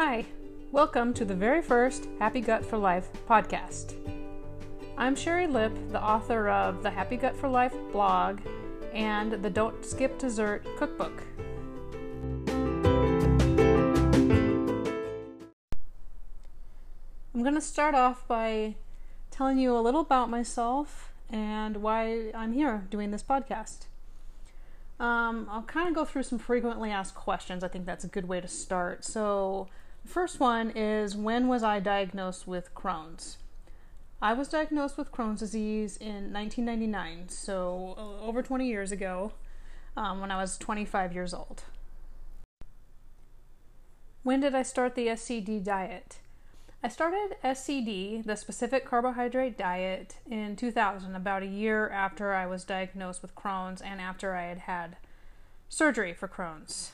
Hi, welcome to the very first Happy Gut for Life podcast. I'm Sherry Lipp, the author of the Happy Gut for Life blog and the Don't Skip Dessert cookbook. I'm going to start off by telling you a little about myself and why I'm here doing this podcast. Um, I'll kind of go through some frequently asked questions. I think that's a good way to start. So, first one is When was I diagnosed with Crohn's? I was diagnosed with Crohn's disease in 1999, so over 20 years ago, um, when I was 25 years old. When did I start the SCD diet? I started SCD, the specific carbohydrate diet, in 2000, about a year after I was diagnosed with Crohn's and after I had had surgery for Crohn's.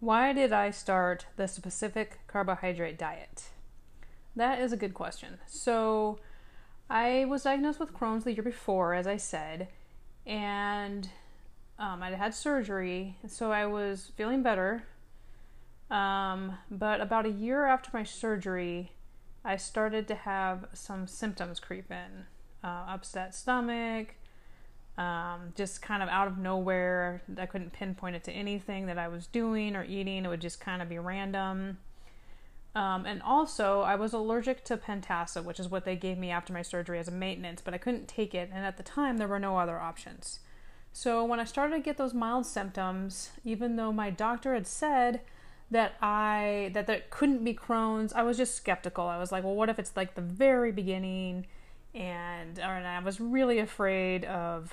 Why did I start the specific carbohydrate diet? That is a good question. So, I was diagnosed with Crohn's the year before, as I said, and um, I'd had surgery, so I was feeling better. Um, but about a year after my surgery, I started to have some symptoms creep in uh, upset stomach, um, just kind of out of nowhere. I couldn't pinpoint it to anything that I was doing or eating, it would just kind of be random. Um, and also, I was allergic to Pentasa, which is what they gave me after my surgery as a maintenance, but I couldn't take it, and at the time, there were no other options. So, when I started to get those mild symptoms, even though my doctor had said that I that that couldn't be Crohn's, I was just skeptical. I was like, well, what if it's like the very beginning, and and I was really afraid of,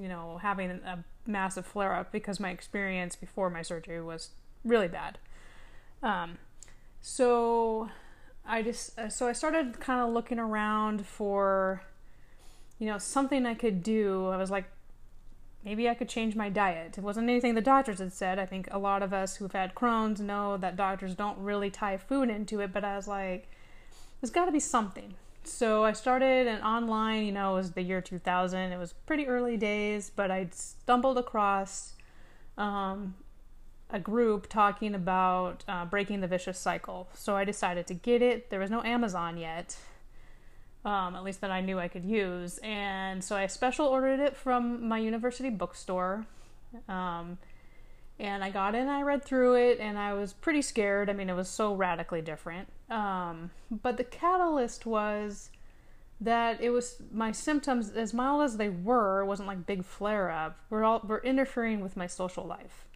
you know, having a massive flare up because my experience before my surgery was really bad. Um, so I just uh, so I started kind of looking around for you know something I could do. I was like maybe I could change my diet. It wasn't anything the doctors had said. I think a lot of us who've had Crohn's know that doctors don't really tie food into it, but I was like there's got to be something. So I started an online, you know, it was the year 2000. It was pretty early days, but I stumbled across um, a group talking about uh, breaking the vicious cycle. So I decided to get it. There was no Amazon yet, um, at least that I knew I could use. And so I special ordered it from my university bookstore. Um, and I got and I read through it and I was pretty scared. I mean, it was so radically different. Um, but the catalyst was that it was my symptoms, as mild as they were, it wasn't like big flare up, were all were interfering with my social life.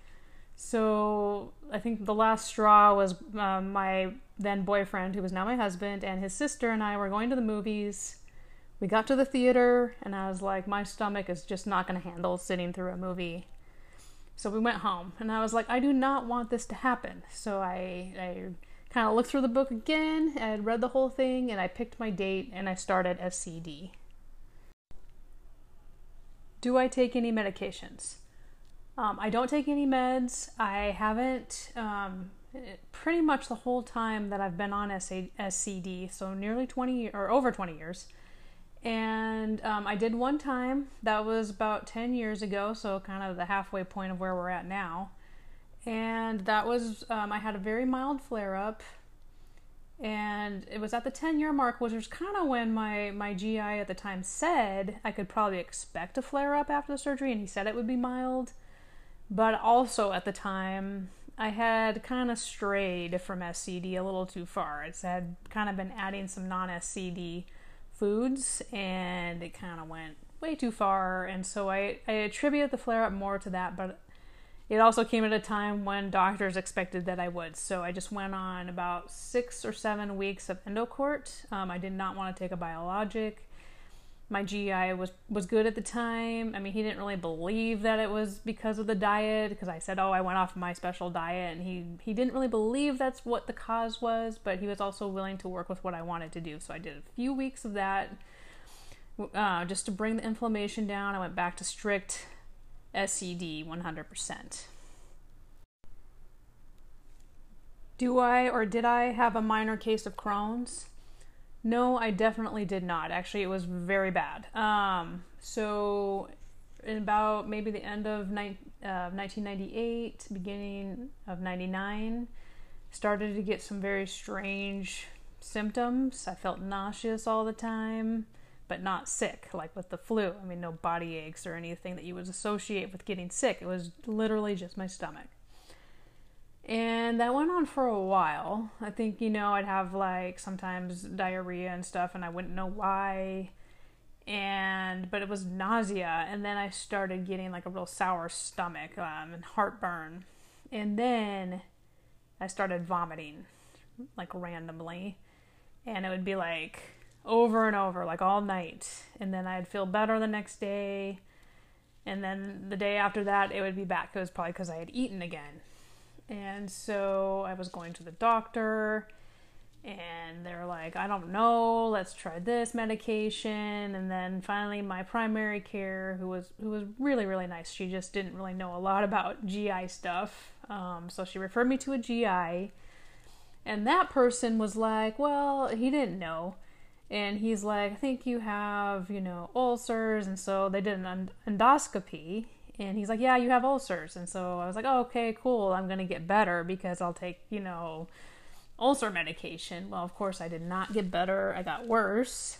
So I think the last straw was uh, my then boyfriend, who was now my husband, and his sister and I were going to the movies. We got to the theater, and I was like, my stomach is just not going to handle sitting through a movie. So we went home, and I was like, I do not want this to happen. So I, I kind of looked through the book again and read the whole thing, and I picked my date, and I started SCD. Do I take any medications? Um, I don't take any meds. I haven't um, pretty much the whole time that I've been on SCD, so nearly 20 or over 20 years. And um, I did one time, that was about 10 years ago, so kind of the halfway point of where we're at now. And that was, um, I had a very mild flare up. And it was at the 10 year mark, which was kind of when my, my GI at the time said I could probably expect a flare up after the surgery, and he said it would be mild. But also at the time, I had kind of strayed from SCD a little too far. I had kind of been adding some non SCD foods and it kind of went way too far. And so I, I attribute the flare up more to that, but it also came at a time when doctors expected that I would. So I just went on about six or seven weeks of Entocort. Um, I did not want to take a biologic my GI was was good at the time. I mean, he didn't really believe that it was because of the diet because I said, "Oh, I went off my special diet," and he he didn't really believe that's what the cause was. But he was also willing to work with what I wanted to do. So I did a few weeks of that uh, just to bring the inflammation down. I went back to strict SCD 100%. Do I or did I have a minor case of Crohn's? No, I definitely did not. Actually, it was very bad. Um, so, in about maybe the end of ni- of 1998, beginning of 99, started to get some very strange symptoms. I felt nauseous all the time, but not sick, like with the flu. I mean, no body aches or anything that you would associate with getting sick. It was literally just my stomach. And that went on for a while. I think, you know, I'd have like sometimes diarrhea and stuff, and I wouldn't know why. And, but it was nausea. And then I started getting like a real sour stomach um, and heartburn. And then I started vomiting like randomly. And it would be like over and over, like all night. And then I'd feel better the next day. And then the day after that, it would be back. It was probably because I had eaten again. And so I was going to the doctor and they're like, I don't know, let's try this medication. And then finally my primary care, who was who was really, really nice, she just didn't really know a lot about GI stuff. Um, so she referred me to a GI. And that person was like, Well, he didn't know. And he's like, I think you have, you know, ulcers. And so they did an endoscopy and he's like, Yeah, you have ulcers. And so I was like, oh, Okay, cool. I'm going to get better because I'll take, you know, ulcer medication. Well, of course, I did not get better. I got worse.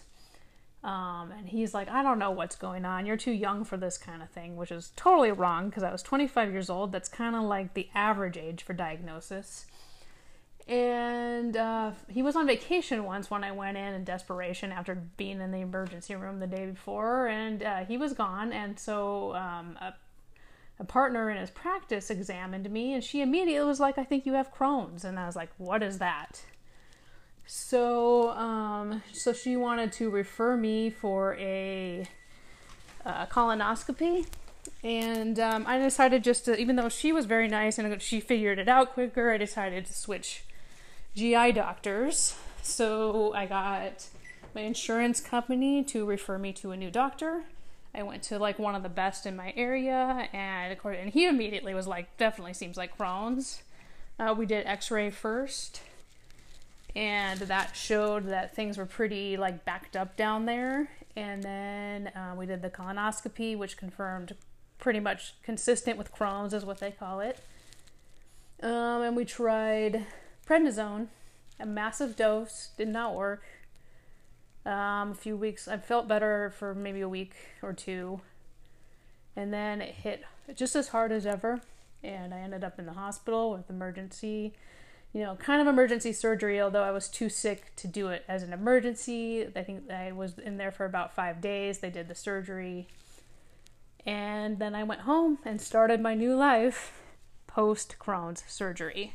Um, and he's like, I don't know what's going on. You're too young for this kind of thing, which is totally wrong because I was 25 years old. That's kind of like the average age for diagnosis. And uh, he was on vacation once when I went in in desperation after being in the emergency room the day before, and uh, he was gone. And so um, a a partner in his practice examined me and she immediately was like, I think you have Crohn's. And I was like, what is that? So, um, so she wanted to refer me for a uh, colonoscopy. And um, I decided just to, even though she was very nice and she figured it out quicker, I decided to switch GI doctors. So I got my insurance company to refer me to a new doctor. I went to like one of the best in my area, and and he immediately was like, definitely seems like Crohn's. Uh, we did X-ray first, and that showed that things were pretty like backed up down there. And then uh, we did the colonoscopy, which confirmed pretty much consistent with Crohn's, is what they call it. Um, and we tried prednisone, a massive dose, did not work um, a few weeks. I felt better for maybe a week or two. And then it hit just as hard as ever. And I ended up in the hospital with emergency, you know, kind of emergency surgery, although I was too sick to do it as an emergency. I think I was in there for about five days. They did the surgery. And then I went home and started my new life post Crohn's surgery.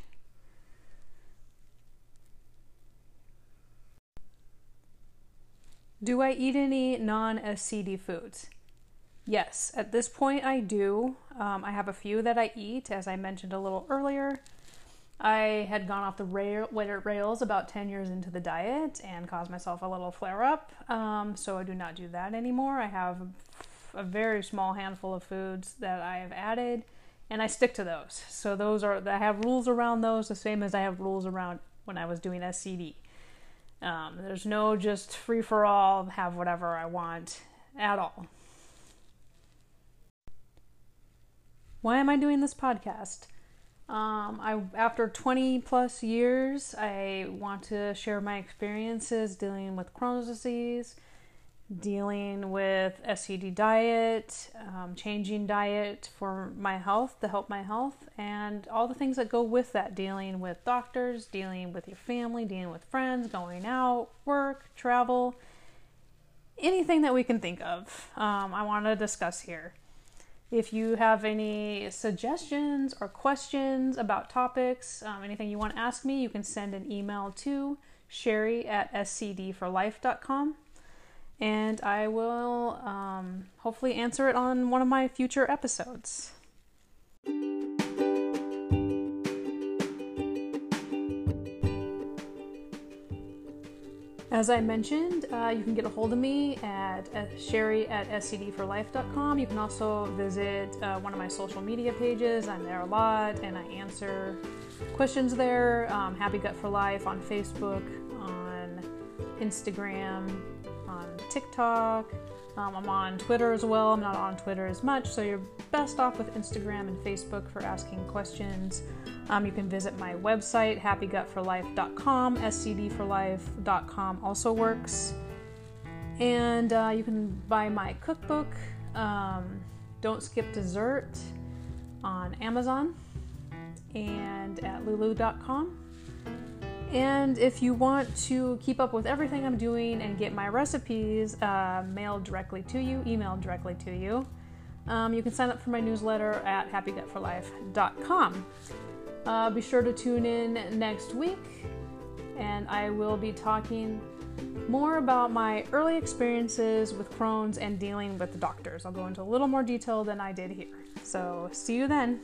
Do I eat any non SCD foods? Yes, at this point I do. Um, I have a few that I eat, as I mentioned a little earlier. I had gone off the rail, rails about 10 years into the diet and caused myself a little flare up, um, so I do not do that anymore. I have a very small handful of foods that I have added, and I stick to those. So, those are, I have rules around those, the same as I have rules around when I was doing SCD. Um, there's no just free for all, have whatever I want at all. Why am I doing this podcast? Um, I after 20 plus years, I want to share my experiences dealing with Crohn's disease, dealing with SCD diet, um, changing diet for my health to help my health, and all the things that go with that dealing with doctors, dealing with your family, dealing with friends, going out, work, travel, anything that we can think of. Um, I want to discuss here. If you have any suggestions or questions about topics, um, anything you want to ask me, you can send an email to sherry at scdforlife.com and I will um, hopefully answer it on one of my future episodes. As I mentioned, uh, you can get a hold of me at sherry at scdforlife.com. You can also visit uh, one of my social media pages. I'm there a lot and I answer questions there. Um, Happy Gut for Life on Facebook, on Instagram, TikTok, Um, I'm on Twitter as well. I'm not on Twitter as much, so you're best off with Instagram and Facebook for asking questions. Um, you can visit my website, happygutforlife.com. scdforlife.com also works. And uh, you can buy my cookbook, um, Don't Skip Dessert, on Amazon and at lulu.com. And if you want to keep up with everything I'm doing and get my recipes uh, mailed directly to you, emailed directly to you, um, you can sign up for my newsletter at happygutforlife.com. Uh, be sure to tune in next week, and I will be talking more about my early experiences with Crohn's and dealing with the doctors. I'll go into a little more detail than I did here. So, see you then.